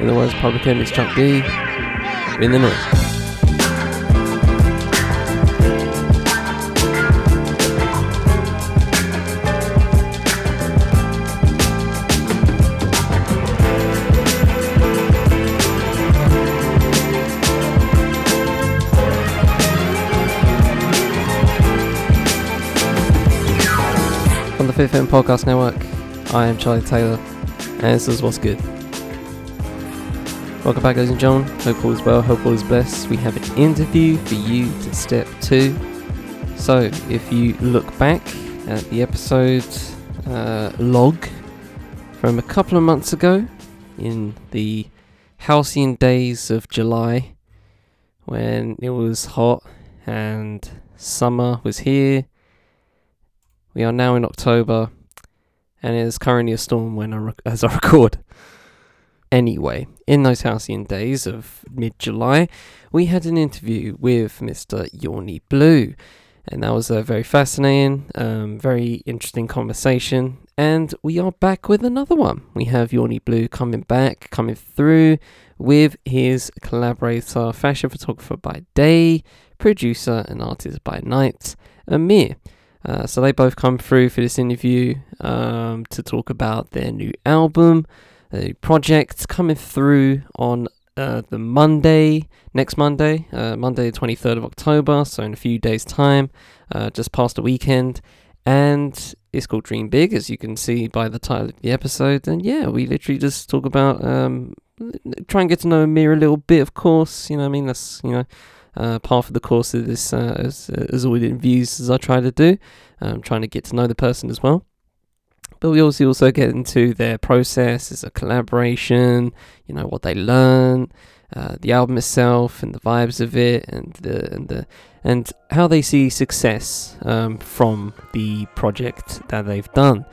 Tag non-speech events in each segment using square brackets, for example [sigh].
In the words of Public Enemy's Chuck D, in the noise. On the Fifth M Podcast Network, I am Charlie Taylor, and this is What's Good. Welcome back, ladies and gentlemen. Hope all is well, hope all is blessed. We have an interview for you to step to. So, if you look back at the episode uh, log from a couple of months ago, in the halcyon days of July, when it was hot and summer was here, we are now in October, and it is currently a storm when I rec- as I record. Anyway, in those halcyon days of mid-July, we had an interview with Mr. YawnyBlew, and that was a very fascinating, um, very interesting conversation. And we are back with another one. We have YawnyBlew coming back, coming through with his collaborator, fashion photographer by day, producer and artist by night, Amir. Uh, so they both come through for this interview um, to talk about their new album, their new project coming through on uh, the Monday, next Monday, uh, Monday the 23rd of October, so in a few days' time, uh, just past the weekend. And it's called Dream Big, as you can see by the title of the episode. And yeah, we literally just talk about, um, try and get to know Amir a little bit, of course. You know, I mean, that's, you know, uh, part of the course of this uh, as, as audience views as I try to do. Um, trying to get to know the person as well. But we also also get into their process as a collaboration, you know, what they learn, uh, the album itself and the vibes of it and the and the and how they see success um, from the project that they've done.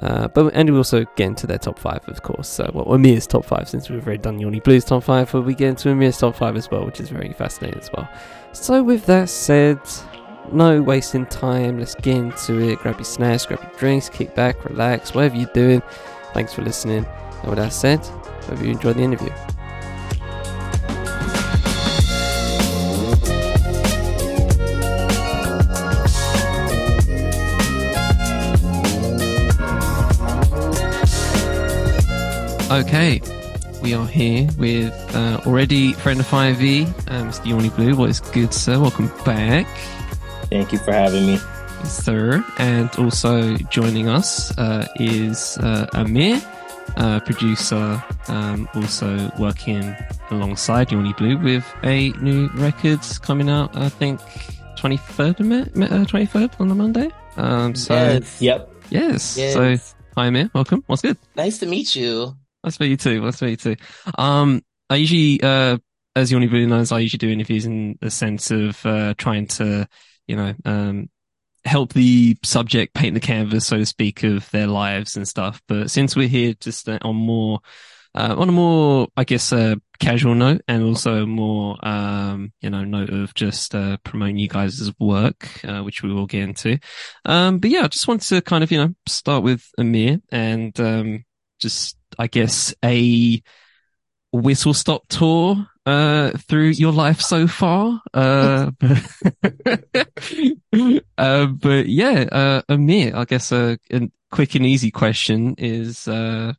Uh, but and we also get into their top five, of course. So, well, Amir's top five, since we've already done YawnyBlew's top five, but we get into Amir's top five as well, which is very fascinating as well. So, with that said, no wasting time. Let's get into it. Grab your snacks, grab your drinks, kick back, relax, whatever you're doing. Thanks for listening. And with that said, hope you enjoyed the interview. Okay, we are here with uh, already friend of 5e, uh, Mr. YawnyBlew. What is good, sir? Welcome back. Thank you for having me. sir. And also joining us uh, is uh, Amir, uh, producer, um, also working alongside YawnyBlew with a new record coming out, I think, 23rd, of Ma- uh, 23rd on the Monday. Um, so, yes. Yep. Yes. Yes. So, hi, Amir. Welcome. What's good? Nice to meet you. Nice to meet you too. Nice to meet you too. Um, I usually, uh, as YawnyBlew knows, I usually do interviews in the sense of, uh, trying to, you know, um, help the subject paint the canvas, so to speak, of their lives and stuff. But since we're here just on more, uh, on a more, I guess, uh, casual note and also more, um, you know, note of just, uh, promoting you guys' work, uh, which we will get into. Um, but yeah, I just wanted to kind of, you know, start with Amir and, um, just, I guess, a whistle stop tour uh through your life so far uh [laughs] uh but yeah uh Amir I guess a, a quick and easy question is uh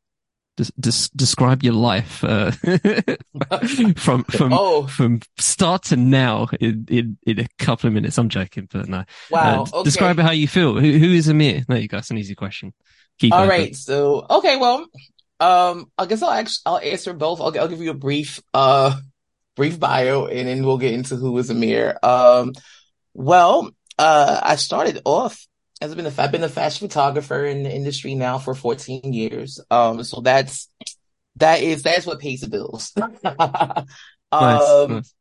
des- des- describe your life uh [laughs] from from Oh. from start to now in, in in a couple of minutes I'm joking but no Wow. Uh, okay. describe how you feel who, who is Amir there you go that's an easy question Keep All right. So, okay. Well, um, I guess I'll actually, I'll answer both. I'll, I'll give you a brief, uh, brief bio and then we'll get into who is Amir. Um, well, uh, I started off as I've been a, I've been a fashion photographer in the industry now for 14 years. Um, so that's, that is, that's what pays the bills. [laughs] Nice, Um, nice.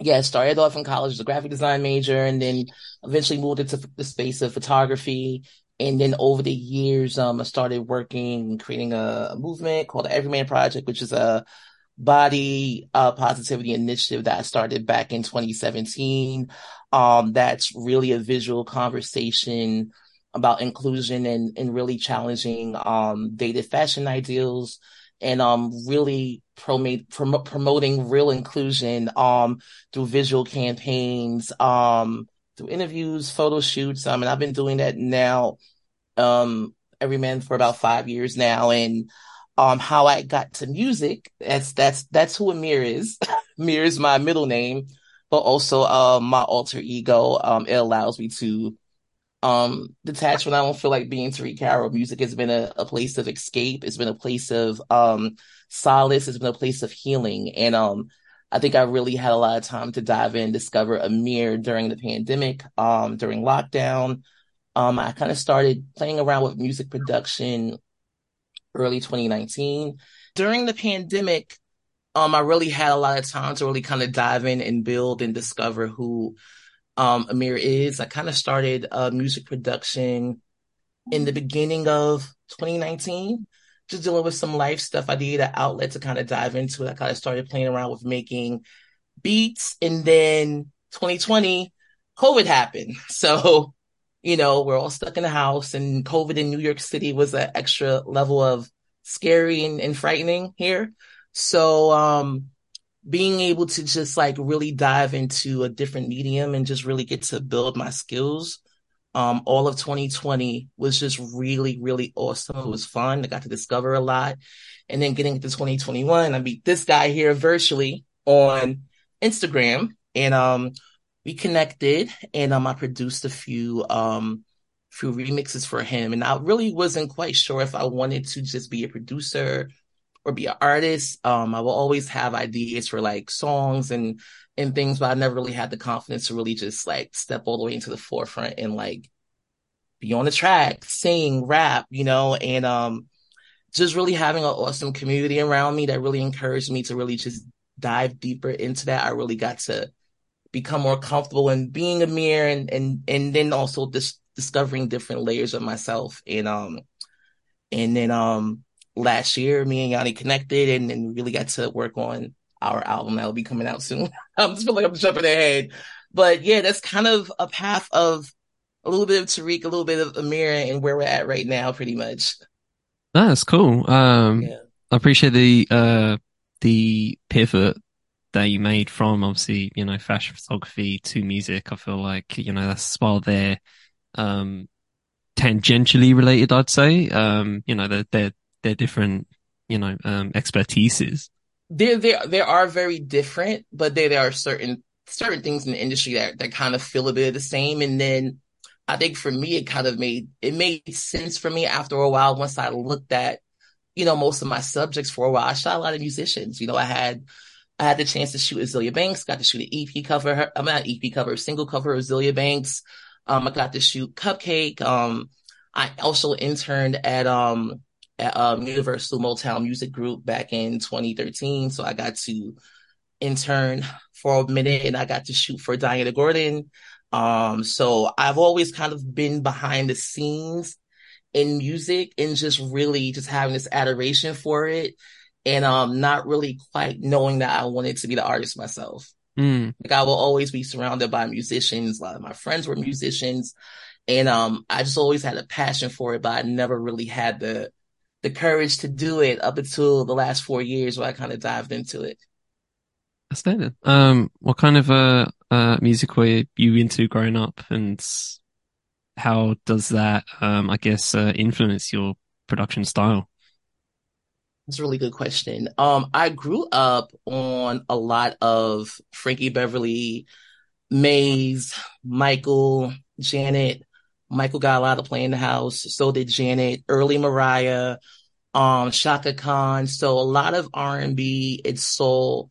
yeah, started off in college as a graphic design major and then eventually moved into the space of photography. And then over the years, um, I started working, and creating a, a movement called the Everyman Project, which is a body, uh, positivity initiative that I started back in 2017. Um, that's really a visual conversation about inclusion and, and really challenging, um, dated fashion ideals and um really promote prom- promoting real inclusion um through visual campaigns um through interviews photo shoots um and I've been doing that now um every man for about five years now and um how I got to music that's that's that's who Amir is [laughs] Amir is my middle name but also um my alter ego um it allows me to um detach when I don't feel like being Tariq Carroll. Music has been a, a place of escape. It's been a place of um solace. It's been a place of healing. And um I think I really had a lot of time to dive in, discover Amir during the pandemic, um, during lockdown. Um, I kind of started playing around with music production early 2019. During the pandemic, um, I really had a lot of time to really kind of dive in and build and discover who um, Amir is. I kind of started uh, music production in the beginning of 2019, just dealing with some life stuff. I needed an outlet to kind of dive into. I kind of started playing around with making beats, and then 2020, COVID happened. [laughs] So, you know, we're all stuck in the house, and COVID in New York City was an extra level of scary and, and frightening here. So, um, being able to just like really dive into a different medium and just really get to build my skills. Um, all of 2020 was just really, really awesome. It was fun. I got to discover a lot. And then getting into 2021, I meet this guy here virtually on Instagram and, um, we connected and, um, I produced a few, um, few remixes for him. And I really wasn't quite sure if I wanted to just be a producer or be an artist. Um, I will always have ideas for like songs and and things, but I never really had the confidence to really just like step all the way into the forefront and like be on the track, sing, rap, you know, and um just really having an awesome community around me that really encouraged me to really just dive deeper into that. I really got to become more comfortable in being Amir and and and then also just discovering different layers of myself and um and then um last year, me and Yanni connected and, and really got to work on our album that will be coming out soon. [laughs] I'm just feel like I'm jumping ahead. But yeah, that's kind of a path of a little bit of Tariq, a little bit of Amir and where we're at right now, pretty much. That's cool. Um, yeah. I appreciate the, uh, the pivot that you made from obviously, you know, fashion photography to music. I feel like, you know, that's while they're, um, tangentially related, I'd say. Um, you know, they're, they're, their different, you know, um, expertises? There, there, there are very different, but there, there are certain, certain things in the industry that, that kind of feel a bit of the same. And then I think for me, it kind of made, it made sense for me after a while once I looked at, you know, most of my subjects for a while. I shot a lot of musicians. You know, I had, I had the chance to shoot Azealia Banks, got to shoot an EP cover, I'm not EP cover, single cover of Azealia Banks. Um, I got to shoot CupcakKe. Um, I also interned at, um, at um, Universal Motown Music Group back in 2013. So I got to intern for a minute and I got to shoot for Diana Gordon. Um, so I've always kind of been behind the scenes in music and just really just having this adoration for it and um not really quite knowing that I wanted to be the artist myself. Mm. Like I will always be surrounded by musicians. A lot of my friends were musicians. And um I just always had a passion for it, but I never really had the the courage to do it up until the last four years where I kind of dived into it. Outstanding. Um, what kind of uh, uh, music were you into growing up, and how does that, um, I guess, uh, influence your production style? That's a really good question. Um, I grew up on a lot of Frankie Beverly, Maze, Michael, Janet, Michael got a lot of play in the house. So did Janet, early Mariah, um, Chaka Khan. So a lot of R and B, and soul.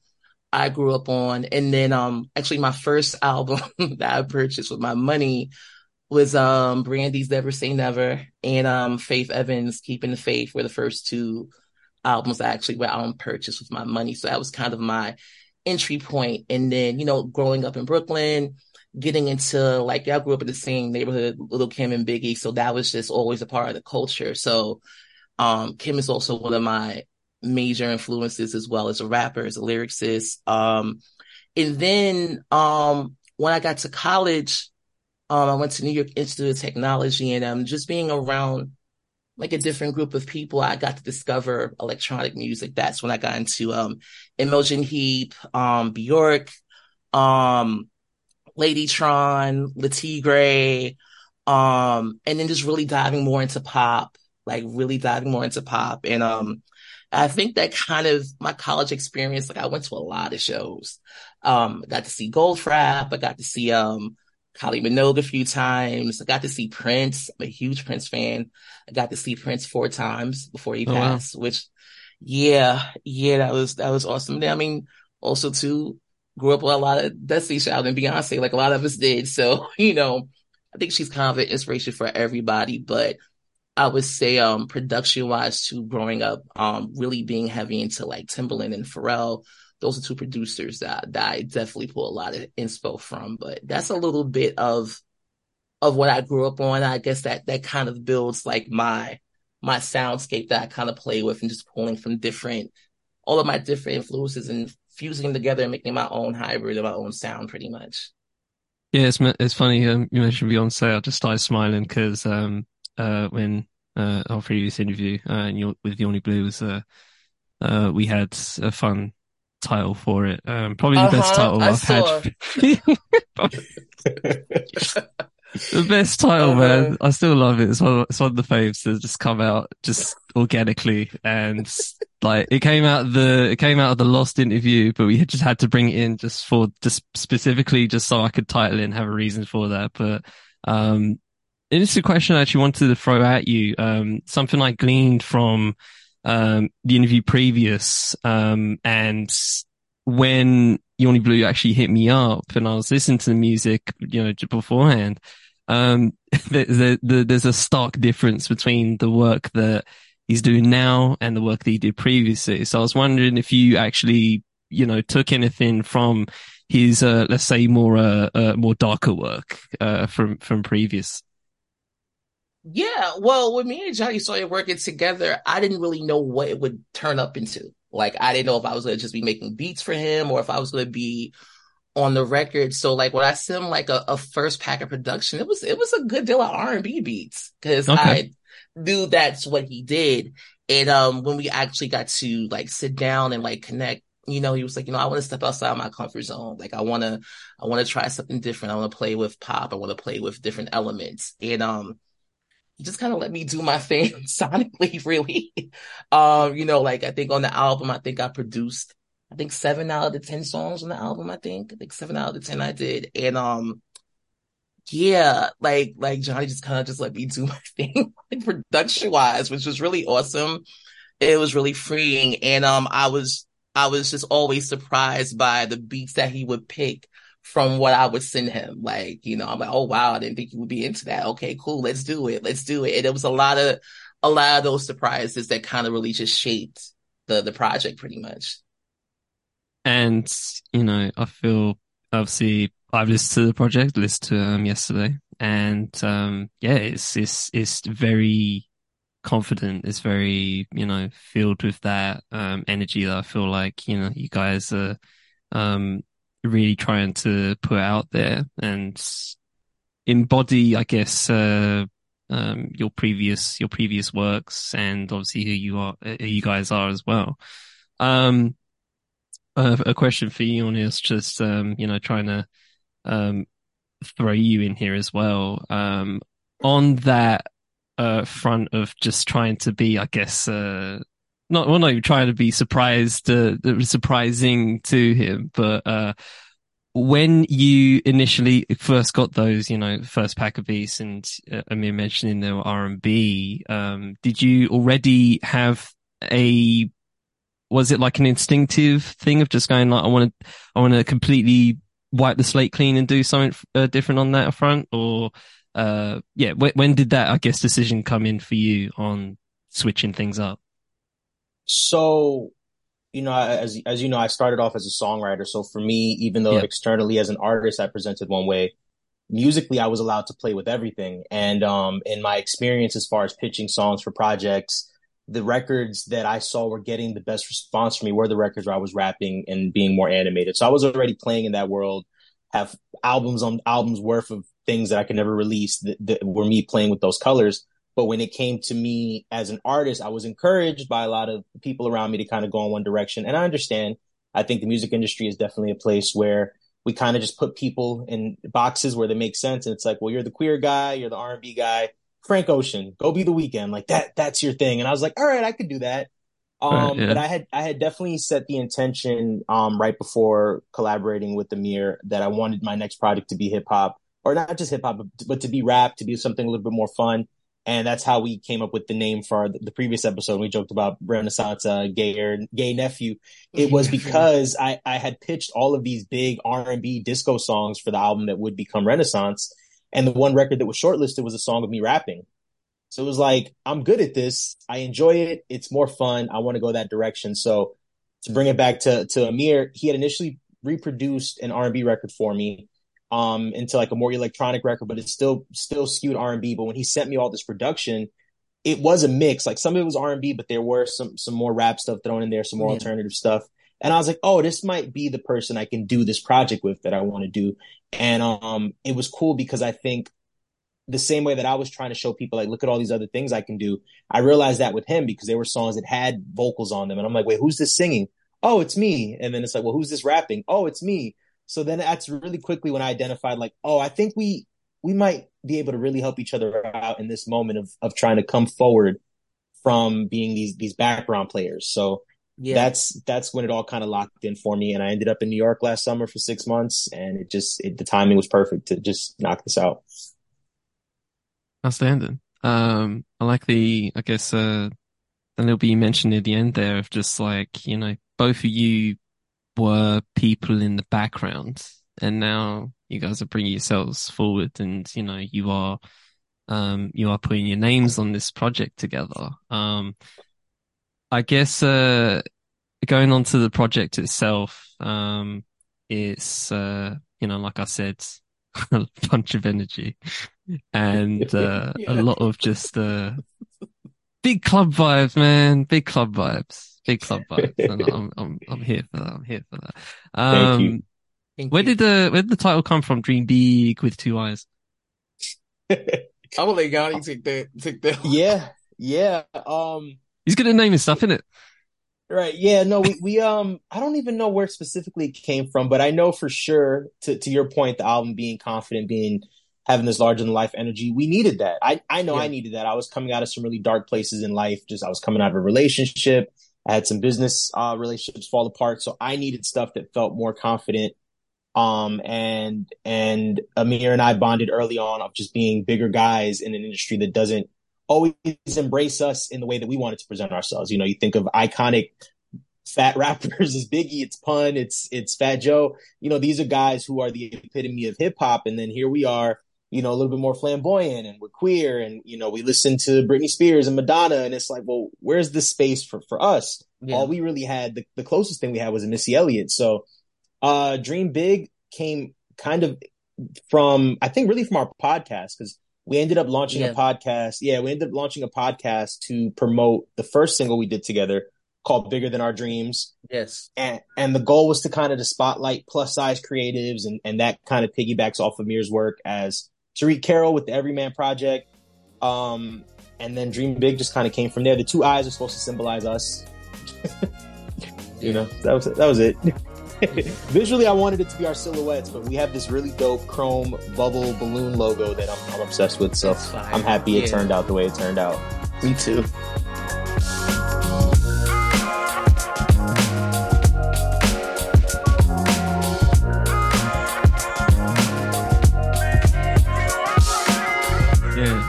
I grew up on, and then um, actually my first [laughs] album that I purchased with my money was um Brandy's Never Say Never and um Faith Evans Keeping the Faith were the first two albums I actually went out and purchased with my money. So that was kind of my entry point. And then, you know, growing up in Brooklyn, getting into like I grew up in the same neighborhood, Lil' Kim and Biggie, so that was just always a part of the culture. So um, Kim is also one of my major influences as well as a rapper, as a lyricist. Um, and then um, when I got to college, um, I went to New York Institute of Technology, and um, just being around like a different group of people. I got to discover electronic music. That's when I got into um Heap, um Bjork, um Ladytron, Le Tigre, um, and then just really diving more into pop, like really diving more into pop. And um I think that kind of my college experience, like I went to a lot of shows. Um, got to see Goldfrapp, I got to see um Kylie Minogue a few times. I got to see Prince. I'm a huge Prince fan. I got to see Prince four times before he oh, passed, wow. which yeah, yeah, that was that was awesome. I mean, also too, grew up with a lot of Destiny Child and Beyonce, like a lot of us did. So, [laughs] you know, I think she's kind of an inspiration for everybody, but I would say, um, production wise too, growing up, um, really being heavy into like Timbaland and Pharrell. Those are two producers that, that I definitely pull a lot of inspo from, but that's a little bit of, of what I grew up on. I guess that, that kind of builds like my, my soundscape that I kind of play with and just pulling from different, all of my different influences and fusing them together and making my own hybrid of my own sound pretty much. Yeah, it's it's funny um, you mentioned Beyonce. I just started smiling because um, uh, when uh, our previous interview uh, with YawnyBlew was uh, uh, we had a fun title for it. Um, probably the uh-huh, best title I have had. [laughs] the best title, uh-huh. man. I still love it. It's one, it's one of the faves that just come out just organically and like it came out the it came out of the lost interview, but we just had to bring it in just for just specifically just so I could title it and have a reason for that. But um, it's a question I actually wanted to throw at you. Um, something I gleaned from um, the interview previous, um, and when YawnyBlew actually hit me up and I was listening to the music, you know, beforehand, um, [laughs] the, the, the, there's a stark difference between the work that he's doing now and the work that he did previously. So I was wondering if you actually, you know, took anything from his, uh, let's say more, uh, uh more darker work, uh, from, from previous. Yeah. Well, when me and Johnny started working together, I didn't really know what it would turn up into. Like, I didn't know if I was going to just be making beats for him or if I was going to be on the record. So like when I sent him like a, a, first pack of production, it was it was a good deal of R and B beats because okay. I knew that's what he did. And um when we actually got to like sit down and like connect, you know, he was like, you know, I want to step outside my comfort zone. Like I wanna I wanna try something different. I wanna play with pop. I wanna play with different elements. And um just kind of let me do my thing [laughs] sonically, really. um, you know, like I think on the album, I think I produced I think seven out of the 10 songs on the album, I think. I think seven out of the 10 I did. And, um, yeah, like, like Johnny just kind of just let me do [laughs] my thing, like production wise, which was really awesome. It was really freeing. And, um, I was, I was just always surprised by the beats that he would pick from what I would send him. Like, you know, I'm like, oh wow, I didn't think you would be into that. Okay, cool. Let's do it. Let's do it. And it was a lot of, a lot of those surprises that kind of really just shaped the, the project pretty much. And, you know, I feel obviously I've listened to the project, listened to um yesterday. And um yeah, it's it's it's very confident. It's very, you know, filled with that um energy that I feel like, you know, you guys are um really trying to put out there and embody, I guess, uh um your previous your previous works and obviously who you are who you guys are as well. Um uh, a question for you on is just um, you know trying to um, throw you in here as well um, on that uh, front of just trying to be, I guess, uh, not well, not even trying to be surprised, uh, surprising to him, but uh, when you initially first got those, you know, first pack of beats, and uh, I mean, mentioning they were R and B, um, did you already have a was it like an instinctive thing of just going like I want to I want to completely wipe the slate clean and do something uh, different on that front? Or uh yeah when did that I guess decision come in for you on switching things up so you know as as you know I started off as a songwriter so for me even though yeah. externally as an artist I presented one way musically I was allowed to play with everything and um in my experience as far as pitching songs for projects the records that I saw were getting the best response from me were the records where I was rapping and being more animated. So I was already playing in that world, have albums on albums worth of things that I could never release that, that were me playing with those colors. But when it came to me as an artist, I was encouraged by a lot of people around me to kind of go in one direction. And I understand. I think the music industry is definitely a place where we kind of just put people in boxes where they make sense. And it's like, well, you're the queer guy, you're the R&B guy, Frank Ocean, go be the Weeknd. Like that, that's your thing. And I was like, all right, I could do that. Um, yeah. but I had, I had definitely set the intention, um, right before collaborating with Amir that I wanted my next project to be hip hop or not just hip hop, but, but to be rap, to be something a little bit more fun. And that's how we came up with the name for our, the previous episode. We joked about Renaissance, uh, gay or gay nephew. It was [laughs] because I, I had pitched all of these big R&B disco songs for the album that would become Renaissance. And the one record that was shortlisted was a song of me rapping. So it was like, I'm good at this. I enjoy it. It's more fun. I want to go that direction. So to bring it back to, to Amir, he had initially reproduced an R&B record for me um into like a more electronic record, but it's still still skewed R and B. But when he sent me all this production, it was a mix. Like some of it was R and B, but there were some some more rap stuff thrown in there, some more yeah. alternative stuff. And I was like, oh, this might be the person I can do this project with that I want to do. And um it was cool because I think the same way that I was trying to show people, like, look at all these other things I can do. I realized that with him because there were songs that had vocals on them. And I'm like, wait, who's this singing? Oh, it's me. And then it's like, well, who's this rapping? Oh, it's me. So then that's really quickly when I identified like, oh, I think we we might be able to really help each other out in this moment of of trying to come forward from being these these background players. So yeah. that's that's when it all kind of locked in for me. And I ended up in New York last summer for six months, and it just it, the timing was perfect to just knock this out. Outstanding. Um, I like the I guess uh, the little bit you mentioned at the end there of just like you know both of you were people in the background and now you guys are bringing yourselves forward and you know you are um you are putting your names on this project together um i guess uh going on to the project itself um it's uh you know like i said [laughs] a bunch of energy and [laughs] uh yeah. a lot of just uh big club vibes man big club vibes big club vibes, [laughs] and I'm I'm I'm here for that. I'm here for that. Um, Thank you. Thank where you. did the where did the title come from? Dream big with two eyes. I'm gonna let Yanni take that. Take that. Yeah, yeah. Um, he's gonna name his stuff in it. Right. Yeah. No, we, we, um, I don't even know where specifically it came from, but I know for sure to, to your point, the album being confident, being, having this larger than life energy, we needed that. I, I know yeah. I needed that. I was coming out of some really dark places in life. Just, I was coming out of a relationship. I had some business uh, relationships fall apart, so I needed stuff that felt more confident. Um, and and Amir and I bonded early on of just being bigger guys in an industry that doesn't always embrace us in the way that we wanted to present ourselves. You know, you think of iconic fat [laughs] rappers as Biggie, it's Pun, it's it's Fat Joe. You know, these are guys who are the epitome of hip hop, and then here we are you know, a little bit more flamboyant and we're queer and, you know, we listen to Britney Spears and Madonna and it's like, well, where's the space for, for us? Yeah. All we really had, the, the closest thing we had was a Missy Elliott. So, uh, Dream Big came kind of from, I think really from our podcast because we ended up launching yeah. a podcast. Yeah. We ended up launching a podcast to promote the first single we did together called Bigger Than Our Dreams. Yes. And, and the goal was to kind of to spotlight plus size creatives and, and that kind of piggybacks off of Mir's work as Tariq Carroll with the Everyman Project. Um, and then Dream Big just kind of came from there. The two eyes are supposed to symbolize us. [laughs] you know, that was that was it. [laughs] Visually, I wanted it to be our silhouettes, but we have this really dope chrome bubble balloon logo that I'm, I'm obsessed with. So I'm happy it turned out the way it turned out. Me too.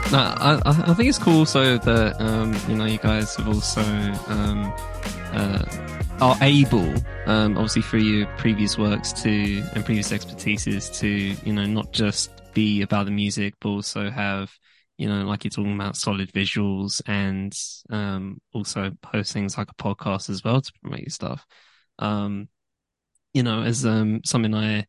No, I, I think it's cool so that um, you know you guys have also um, uh, are able, um, obviously through your previous works to and previous expertises to you know not just be about the music, but also have you know like you're talking about solid visuals and um, also post things like a podcast as well to promote your stuff. Um, you know, as um, something I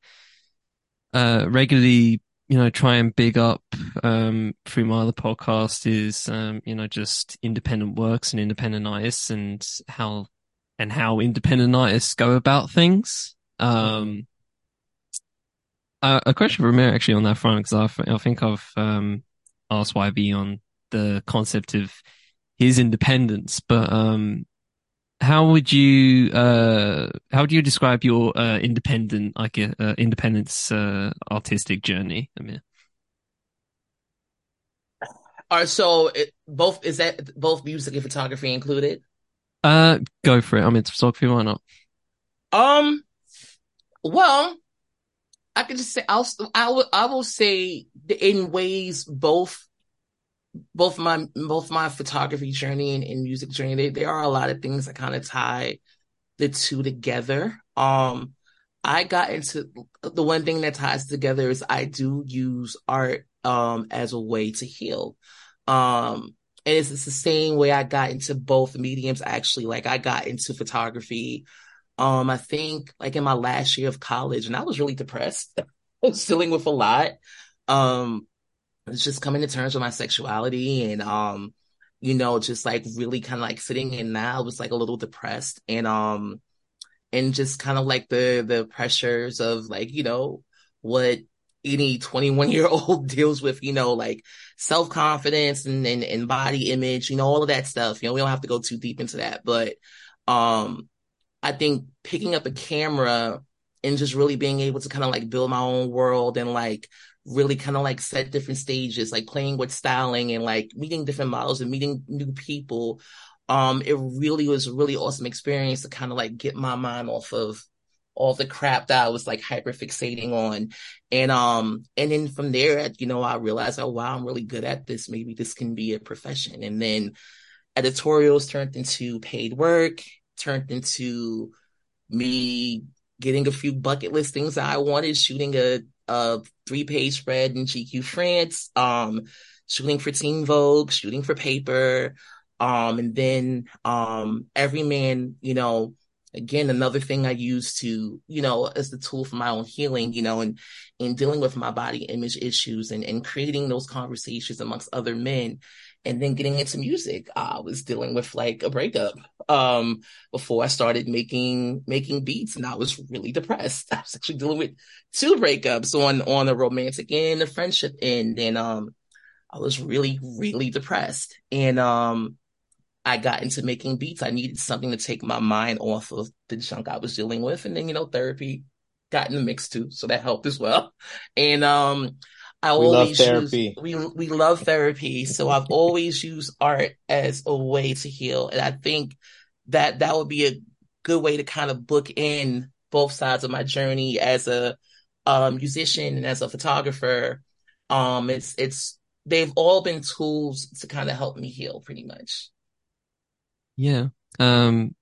uh, regularly you know, try and big up um, through my other podcast is, um, you know, just independent works and independent artists and how and how independent artists go about things. Um, uh, a question for Amir actually on that front because I, I think I've um, asked YB on the concept of his independence. But um, how would you uh, how do you describe your uh, independent like uh, uh independence uh, artistic journey? I mean. All right, so it, both is that both music and photography included? Uh, go for it. I'm into photography. Why not? Um, well, I could just say I'll I will I will say in ways both both my both my photography journey and, and music journey they, there are a lot of things that kind of tie the two together. Um, I got into the one thing that ties together is I do use art um as a way to heal. Um, and it's, it's the same way I got into both mediums actually. Like I got into photography um, I think like in my last year of college, and I was really depressed. [laughs] I was dealing with a lot. Um, it's just coming to terms with my sexuality and um, you know, just like really kind of like sitting in now was like a little depressed and um and just kind of like the the pressures of like, you know, what any 21 year old [laughs] deals with, you know, like self confidence and, and, and body image, you know, all of that stuff. You know, we don't have to go too deep into that, but, um, I think picking up a camera and just really being able to kind of like build my own world and like really kind of like set different stages, like playing with styling and like meeting different models and meeting new people. Um, it really was a really awesome experience to kind of like get my mind off of all the crap that I was like hyper fixating on. And, um, and then from there, you know, I realized, oh, wow, I'm really good at this. Maybe this can be a profession. And then editorials turned into paid work turned into me getting a few bucket list things that I wanted, shooting a, a three page spread in GQ France, um, shooting for Teen Vogue, shooting for paper. Um, and then, um, Everyman, you know, again, another thing I use to, you know, as the tool for my own healing, you know, and, in dealing with my body image issues and, and creating those conversations amongst other men and then getting into music. I was dealing with like a breakup um, before I started making making beats, and I was really depressed. [laughs] I was actually dealing with two breakups on on a romantic and a friendship end, and um, I was really really depressed. And um, I got into making beats. I needed something to take my mind off of the junk I was dealing with, and then you know therapy got in the mix too, so that helped as well. And um, I we always love therapy. Use, we we love therapy, so I've always used art as a way to heal, and I think that that would be a good way to kind of book in both sides of my journey as a um, musician and as a photographer. Um, it's it's they've all been tools to kind of help me heal, pretty much. Yeah. Um,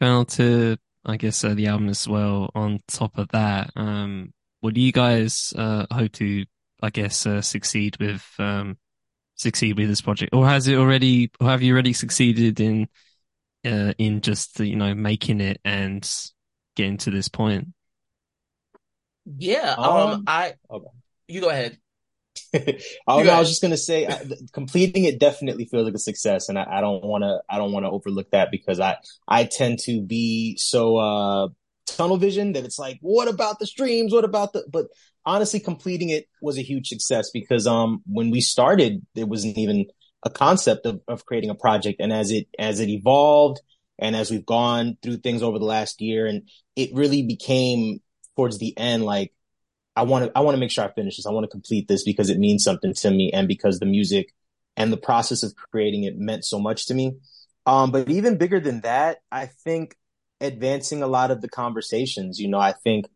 going to I guess uh, the album as well. On top of that, um, what do you guys uh, hope to I guess, uh, succeed with um, succeed with this project, or has it already? Or have you already succeeded in uh, in just you know making it and getting to this point? Yeah. Um. um I. Okay. You go ahead. [laughs] I, I was just gonna say, I, completing it definitely feels like a success, and I, I don't want to. I don't want to overlook that because I I tend to be so uh tunnel vision that it's like, what about the streams? What about the? But honestly, completing it was a huge success because um when we started, there wasn't even a concept of, of creating a project, and as it as it evolved and as we've gone through things over the last year, and it really became towards the end like I want to I want to make sure I finish this. I want to complete this because it means something to me, and because the music and the process of creating it meant so much to me. Um, but even bigger than that, I think advancing a lot of the conversations. You know, I think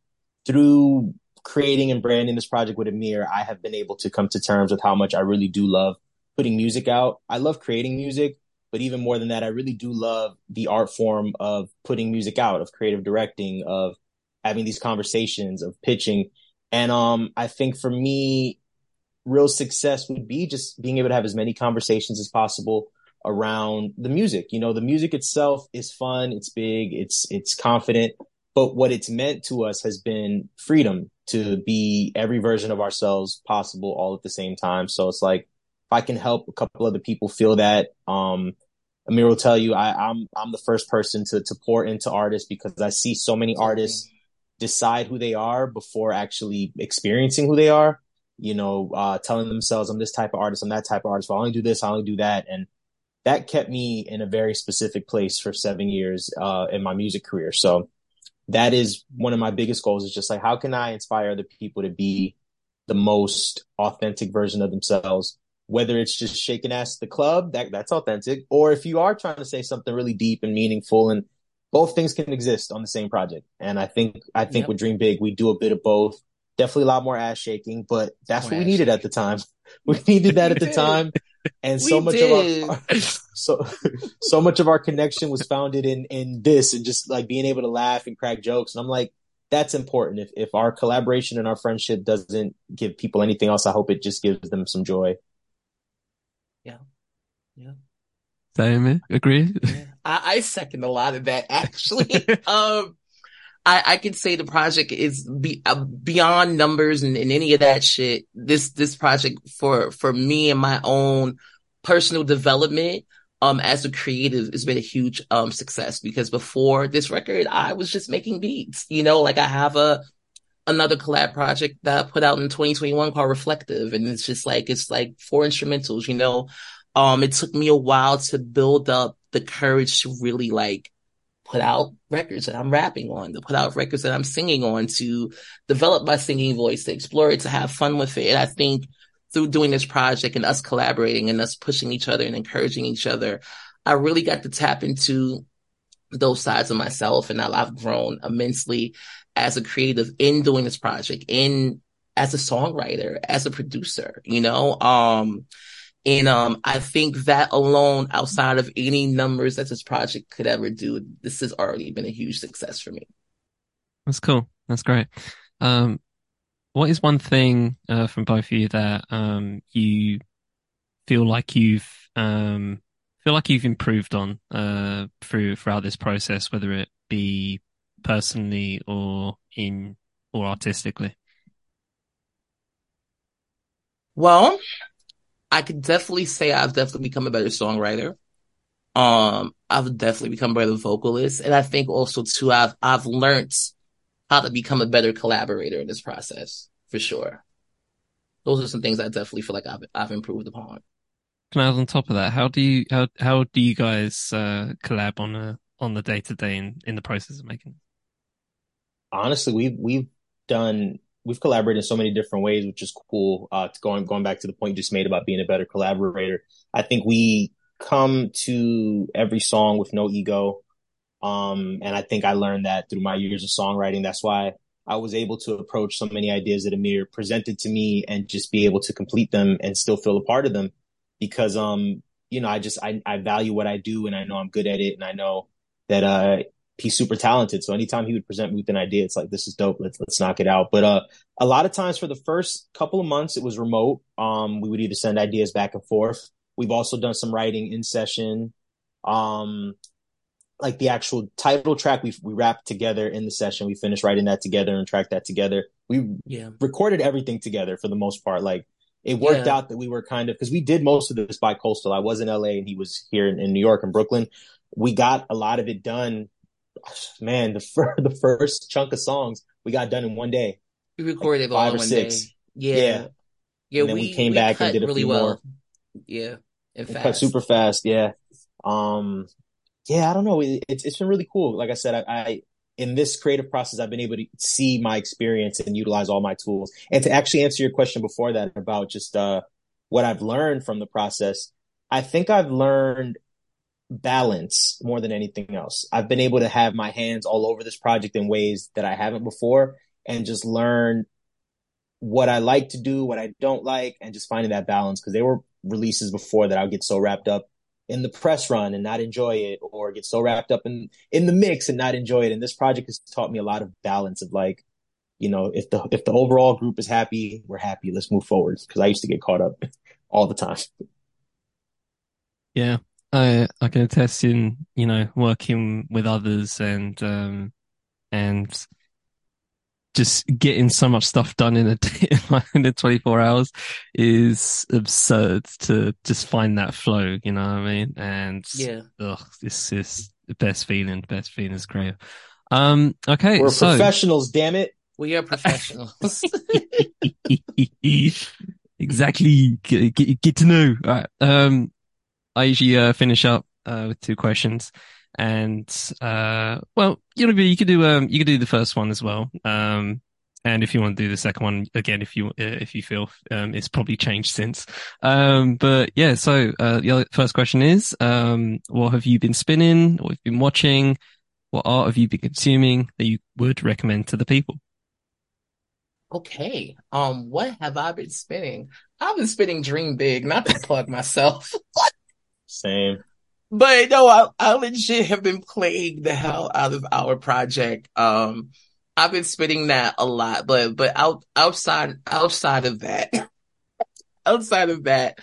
through creating and branding this project with Amir, I have been able to come to terms with how much I really do love putting music out. I love creating music, but even more than that, I really do love the art form of putting music out, of creative directing, of having these conversations, of pitching. And um, I think for me, real success would be just being able to have as many conversations as possible around the music. You know, the music itself is fun, it's big, it's it's confident, but what it's meant to us has been freedom to be every version of ourselves possible all at the same time. So it's like if I can help a couple other people feel that, um, Amir will tell you I, I'm I'm the first person to to pour into artists because I see so many artists decide who they are before actually experiencing who they are. you know, uh, telling themselves I'm this type of artist, I'm that type of artist. Well, I only do this, I only do that, and that kept me in a very specific place for seven years uh, in my music career. So that is one of my biggest goals. Is just like how can I inspire other people to be the most authentic version of themselves whether it's just shaking ass at the club, that that's authentic, or if you are trying to say something really deep and meaningful, and both things can exist on the same project. And I think I think yep. with Dream Big, we do a bit of both. Definitely a lot more ass shaking, but that's more what we needed shaking. at the time. [laughs] We needed that at the [laughs] time. And so much did. of our, our [laughs] so so much of our connection was founded in in this and just like being able to laugh and crack jokes. And I'm like, that's important. If if our collaboration and our friendship doesn't give people anything else, I hope it just gives them some joy. Yeah. Yeah. Same, agree. Yeah. I, I second a lot of that actually. [laughs] um, I, I can say the project is be, uh, beyond numbers and, and, any of that shit. This, this project for, for me and my own personal development, um, as a creative has been a huge, um, success because before this record, I was just making beats, you know, like I have a, another collab project that I put out in 2021 called Reflective. And it's just like, it's like four instrumentals, you know. Um, it took me a while to build up the courage to really like put out records that I'm rapping on, to put out records that I'm singing on, to develop my singing voice, to explore it, to have fun with it. And I think through doing this project and us collaborating and us pushing each other and encouraging each other, I really got to tap into those sides of myself and I've grown immensely as a creative in doing this project, in as a songwriter, as a producer, you know? Um, and, um, I think that alone, outside of any numbers that this project could ever do, this has already been a huge success for me. That's cool. That's great. Um, what is one thing, uh, from both of you that, um, you feel like you've, um, feel like you've improved on, uh, through, throughout this process, whether it be personally or in or artistically? Well, I could definitely say I've definitely become a better songwriter. Um, I've definitely become a better vocalist, and I think also too I've I've learned how to become a better collaborator in this process for sure. Those are some things I definitely feel like I've I've improved upon. Can I add on top of that? How do you how how do you guys uh, collab on a on the day to day in in the process of making? honestly, we've we've done we've collaborated in so many different ways, which is cool. Uh, going going back to the point you just made about being a better collaborator, I think we come to every song with no ego, um, and I think I learned that through my years of songwriting. That's why I was able to approach so many ideas that Amir presented to me and just be able to complete them and still feel a part of them, because um, you know, I just I I value what I do and I know I'm good at it and I know that uh he's super talented. So anytime he would present me with an idea, it's like, this is dope. Let's, let's knock it out. But, uh, a lot of times for the first couple of months, it was remote. Um, we would either send ideas back and forth. We've also done some writing in session. Um, like the actual title track, we we wrapped together in the session. We finished writing that together and tracked that together. We yeah. recorded everything together for the most part. Like it worked yeah. out that we were kind of because we did most of this by coastal. I was in LA and he was here in, in New York and Brooklyn. We got a lot of it done man, the fir- [laughs] the first chunk of songs we got done in one day. We recorded like five or six. Day. Yeah. yeah. Yeah. And then we, we came we back and did a really few well. more. Yeah. And fast. Cut super fast. Yeah. Um, yeah, I don't know. It, it's, it's been really cool. Like I said, I, I, in this creative process, I've been able to see my experience and utilize all my tools. And to actually answer your question before that about just, uh, what I've learned from the process, I think I've learned balance more than anything else. I've been able to have my hands all over this project in ways that I haven't before and just learn what I like to do, what I don't like, and just finding that balance. Cause there were releases before that I would get so wrapped up in the press run and not enjoy it or get so wrapped up in, in the mix and not enjoy it. And this project has taught me a lot of balance of like, you know, if the, if the overall group is happy, we're happy. Let's move forward. Cause I used to get caught up [laughs] all the time. Yeah. I I can attest in you know working with others and um and just getting so much stuff done in a [laughs] day, in the 24 hours is absurd to just find that flow, you know what I mean? And yeah, ugh, this is the best feeling, the best feeling is great. Um, okay. We're so, professionals, damn it. We are professionals. [laughs] [laughs] exactly. Get, get, get, to know. All right. Um, I usually uh, finish up uh, with two questions, and uh, well, you know, you could do um, you could do the first one as well. Um, and if you want to do the second one again, if you uh, if you feel um, it's probably changed since. Um, but yeah, so uh, the first question is, um, what have you been spinning? What have you been watching? What art have you been consuming that you would recommend to the people? Okay. Um, what have I been spinning? I've been spinning Dream Big, not to plug myself. [laughs] Same. But no, I, I legit have been playing the hell out of our project. Um, I've been spinning that a lot, but but out outside outside of that, [laughs] outside of that,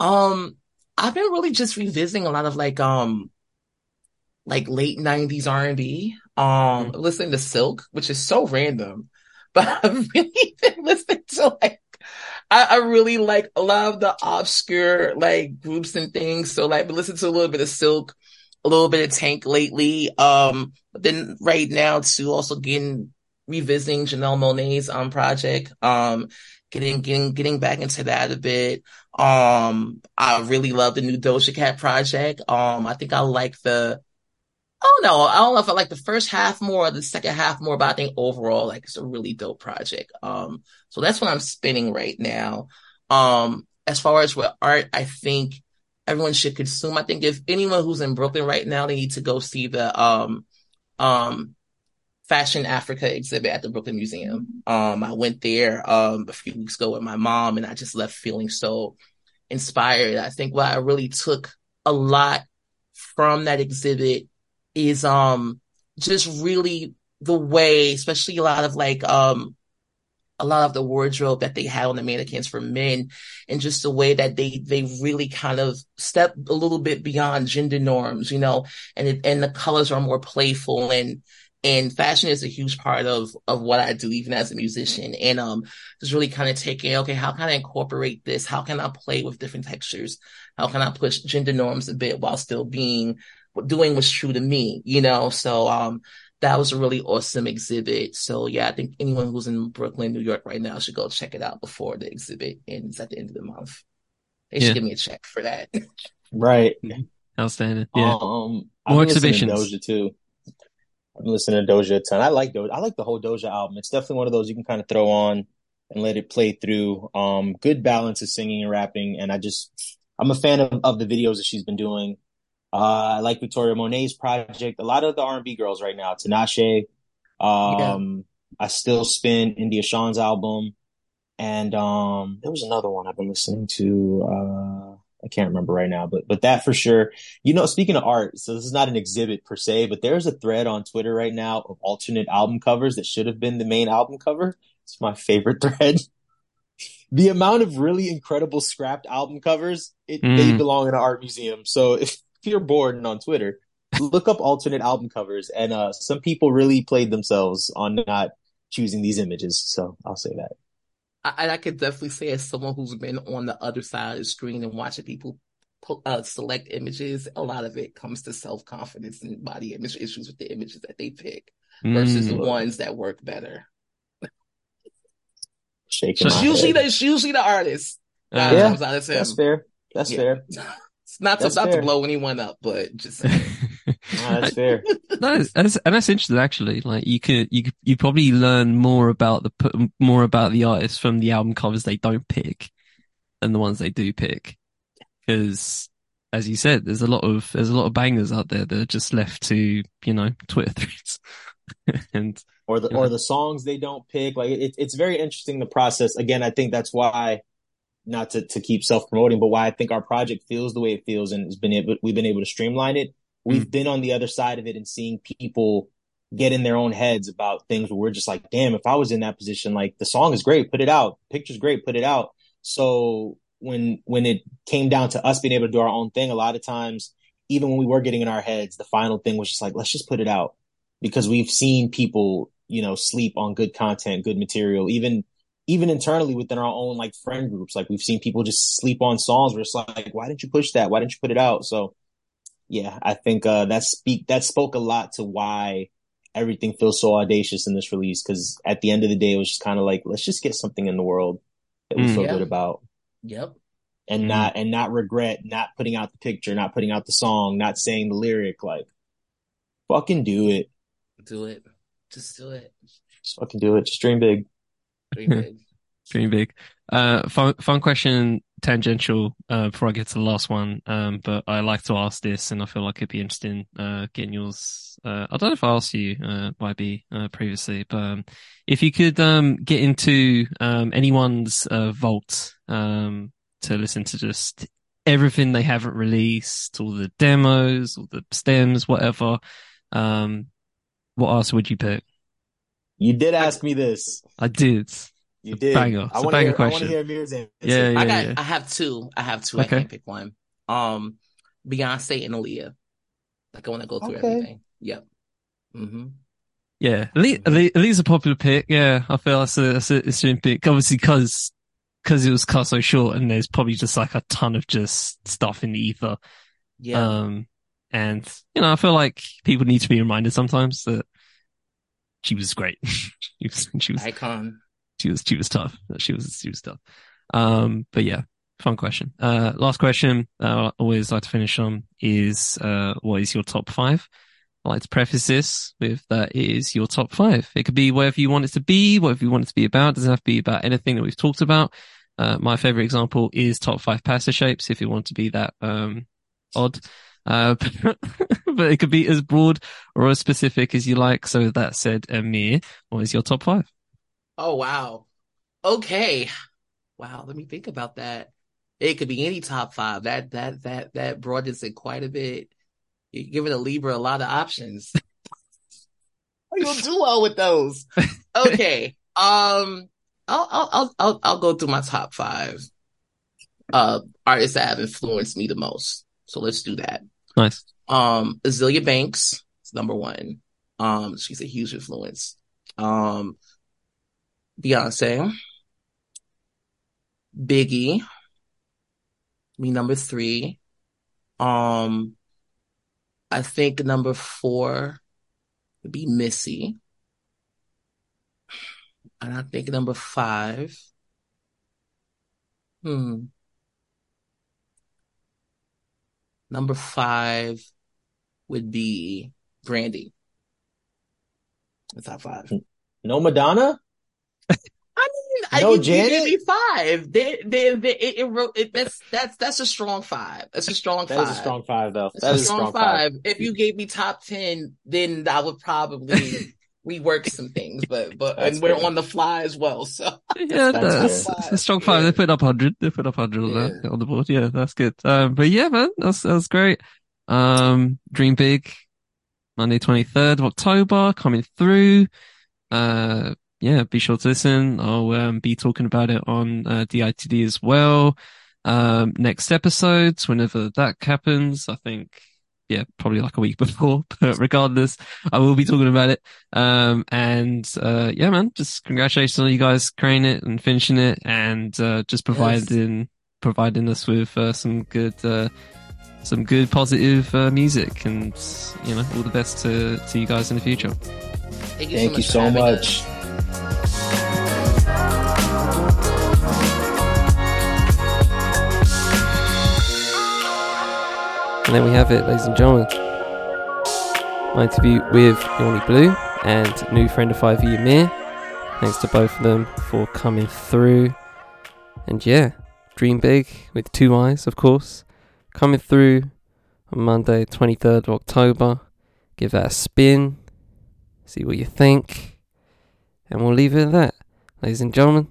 um, I've been really just revisiting a lot of like um like late nineties R and B. Um, mm-hmm. listening to Silk, which is so random, [laughs] but I've really been listening to like I, I, really like a lot of the obscure like groups and things. So like listen to a little bit of Silk, a little bit of Tank lately. Um, but then right now too, also getting revisiting Janelle Monáe's um project. Um, getting getting getting back into that a bit. Um, I really love the new Doja Cat project. Um, I think I like the. Don't know. I don't know if I like the first half more or the second half more, but I think overall, like it's a really dope project. Um, so that's what I'm spinning right now. Um, as far as what art, I think everyone should consume. I think if anyone who's in Brooklyn right now, they need to go see the um um Fashion Africa exhibit at the Brooklyn Museum. Um, I went there um a few weeks ago with my mom, and I just left feeling so inspired. I think what I really took a lot from that exhibit is um just really the way, especially a lot of like um a lot of the wardrobe that they had on the mannequins for men and just the way that they they really kind of step a little bit beyond gender norms, you know, and it, and the colors are more playful and and fashion is a huge part of of what I do even as a musician. And um just really kind of taking okay how can I incorporate this? How can I play with different textures? How can I push gender norms a bit while still being doing what's true to me you know so um that was a really awesome exhibit. So yeah, I think anyone who's in Brooklyn, New York right now should go check it out before the exhibit ends at the end of the month. They should yeah. give me a check for that. [laughs] right. Outstanding. Yeah. Um, More exhibitions. Doja too. I'm listening to Doja a ton. I like Doja. I like the whole Doja album. It's definitely one of those you can kind of throw on and let it play through. Um, good balance of singing and rapping. And I just, I'm a fan of, of the videos that she's been doing. Uh, I like Victoria Monet's project. A lot of the R&B girls right now, Tinashe. Um, yeah. I still spin India Shawn's album. And, um, there was another one I've been listening to, uh, I can't remember right now, but, but that for sure. You know, speaking of art, so this is not an exhibit per se, but there's a thread on Twitter right now of alternate album covers that should have been the main album cover. It's my favorite [laughs] thread. the amount of really incredible scrapped album covers, it, mm. they belong in an art museum. So if you're bored and on Twitter, look up alternate album covers. And uh, some people really played themselves on not choosing these images. So I'll say that. I, I could definitely say as someone who's been on the other side of the screen and watching people uh, select images, a lot of it comes to self confidence and body image issues with the images that they pick versus mm. the ones that work better. Shaking. It's usually the it's usually the artist. Uh, yeah, that's fair. That's yeah. fair. [laughs] not to, not to blow anyone up, but just no, [laughs] that's [laughs] fair. no, that's, and that's interesting actually. Like you could, you could, you probably learn more about the more about the artist from the album covers they don't pick than the ones they do pick, because as you said, there's a lot of there's a lot of bangers out there that are just left to you know [laughs] Twitter threads and or the you know. or the songs they don't pick. Like it, it's very interesting the process. Again, I think that's why not to, to keep self promoting, but why I think our project feels the way it feels and has been able, we've been able to streamline it. We've mm. been on the other side of it and seeing people get in their own heads about things where we're just like, damn, if I was in that position, like the song is great, put it out. Picture's great, put it out. So when, when it came down to us being able to do our own thing, a lot of times, even when we were getting in our heads, the final thing was just like, let's just put it out because we've seen people, you know, sleep on good content, good material, even even internally within our own like friend groups, like we've seen people just sleep on songs where it's like, why didn't you push that? Why didn't you put it out? So yeah, I think, uh, that speak, that spoke a lot to why everything feels so audacious in this release because at the end of the day, it was just kind of like, let's just get something in the world that we mm, feel yeah. good about. Yep. And mm. not and not regret not putting out the picture, not putting out the song, not saying the lyric. Like, fucking do it. Do it. Just do it. Just fucking do it. Just dream big. Dream [laughs] big. dream big. Uh, fun, fun question, tangential, uh, before I get to the last one. Um, but I like to ask this and I feel like it'd be interesting, uh, getting yours. Uh, I don't know if I asked you, uh, YB, uh, previously, but, um, if you could, um, get into, um, anyone's, uh, vault, um, to listen to just everything they haven't released, all the demos, all the stems, whatever, um, what else would you pick? You did ask me this. I did. You did. Banger. I want to hear. Question. I want to hear Amir's answer. Yeah, yeah, I got. Yeah. I have two. I have two. Okay. I can't pick one. Um, Beyonce and Aaliyah. Like I want to go through okay. everything. Yep. Mm-hmm. Yeah, Aaliyah's a popular pick. Yeah, I feel that's a that's a interesting pick. Obviously, because because it was cut so short, and there's probably just like a ton of just stuff in the ether. Yeah. Um, and you know, I feel like people need to be reminded sometimes that she was great. [laughs] she was she was icon she was she was tough. She was she was tough. Um, but yeah, fun question. Uh, last question. Uh, I always like to finish on is uh, what is your top five? I like to preface this with that it is your top five. It could be whatever you want it to be, whatever you want it to be about. It doesn't have to be about anything that we've talked about. Uh, my favorite example is top five pasta shapes. If you want to be that um, odd. Uh, [laughs] but it could be as broad or as specific as you like. So that said, Amir, what is your top five? Oh wow. Okay. Wow, let me think about that. It could be any top five. That that that that broadens it quite a bit. You're giving a Libra a lot of options. [laughs] You'll do well with those. [laughs] Okay. Um I'll I'll I'll I'll go through my top five uh artists that have influenced me the most. So let's do that. Nice. Um Azealia Banks is number one. Um she's a huge influence. Um Beyonce, Biggie, me number three. Um, I think number four would be Missy. And I think number five, hmm. Number five would be Brandy. The top five. No Madonna? I mean, no I, Janet. You five. They, they, they, it, it, it, that's that's that's a strong five. That's a strong that five. That is a strong five, though. That's that is a strong, strong five. five. If you gave me top ten, then I would probably rework some things. But but that's and we're on the fly as well. So [laughs] yeah, that's, that's a strong five. Yeah. They put up hundred. They put up hundred yeah. on the board. Yeah, that's good. Um, but yeah, man, that's that's great. Um, dream big. Monday, 23rd of October, coming through. Uh, yeah, be sure to listen. I'll um, be talking about it on uh, DITD as well. Um, next episodes, whenever that happens, I think, yeah, probably like a week [laughs] before, but regardless, I will be talking about it. Um, and, uh, yeah, man, just congratulations on you guys creating it and finishing it and, uh, just providing, yes. providing us with, uh, some good, uh, some good positive, uh, music and, you know, all the best to, to you guys in the future. Thank you Thank so much. You so much. And there we have it, ladies and gentlemen. My interview with YawnyBlew and new friend of 5e Amir. Thanks to both of them for coming through. And yeah, dream big with two eyes, of course. Coming through on Monday, 23rd of October. Give that a spin. See what you think. And we'll leave it at that. Ladies and gentlemen,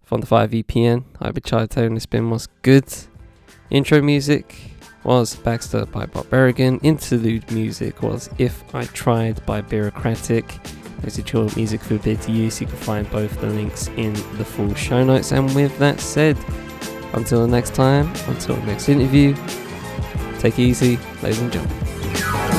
from the 5EPN, I've been Taylor and this been was good. Intro music was Baxter by Brock Berrigan. Interlude music was If I Tried by Birocratic. There's a chill music for a bit to use. You can find both the links in the full show notes. And with that said, until the next time, until the next interview, take it easy, ladies and gentlemen.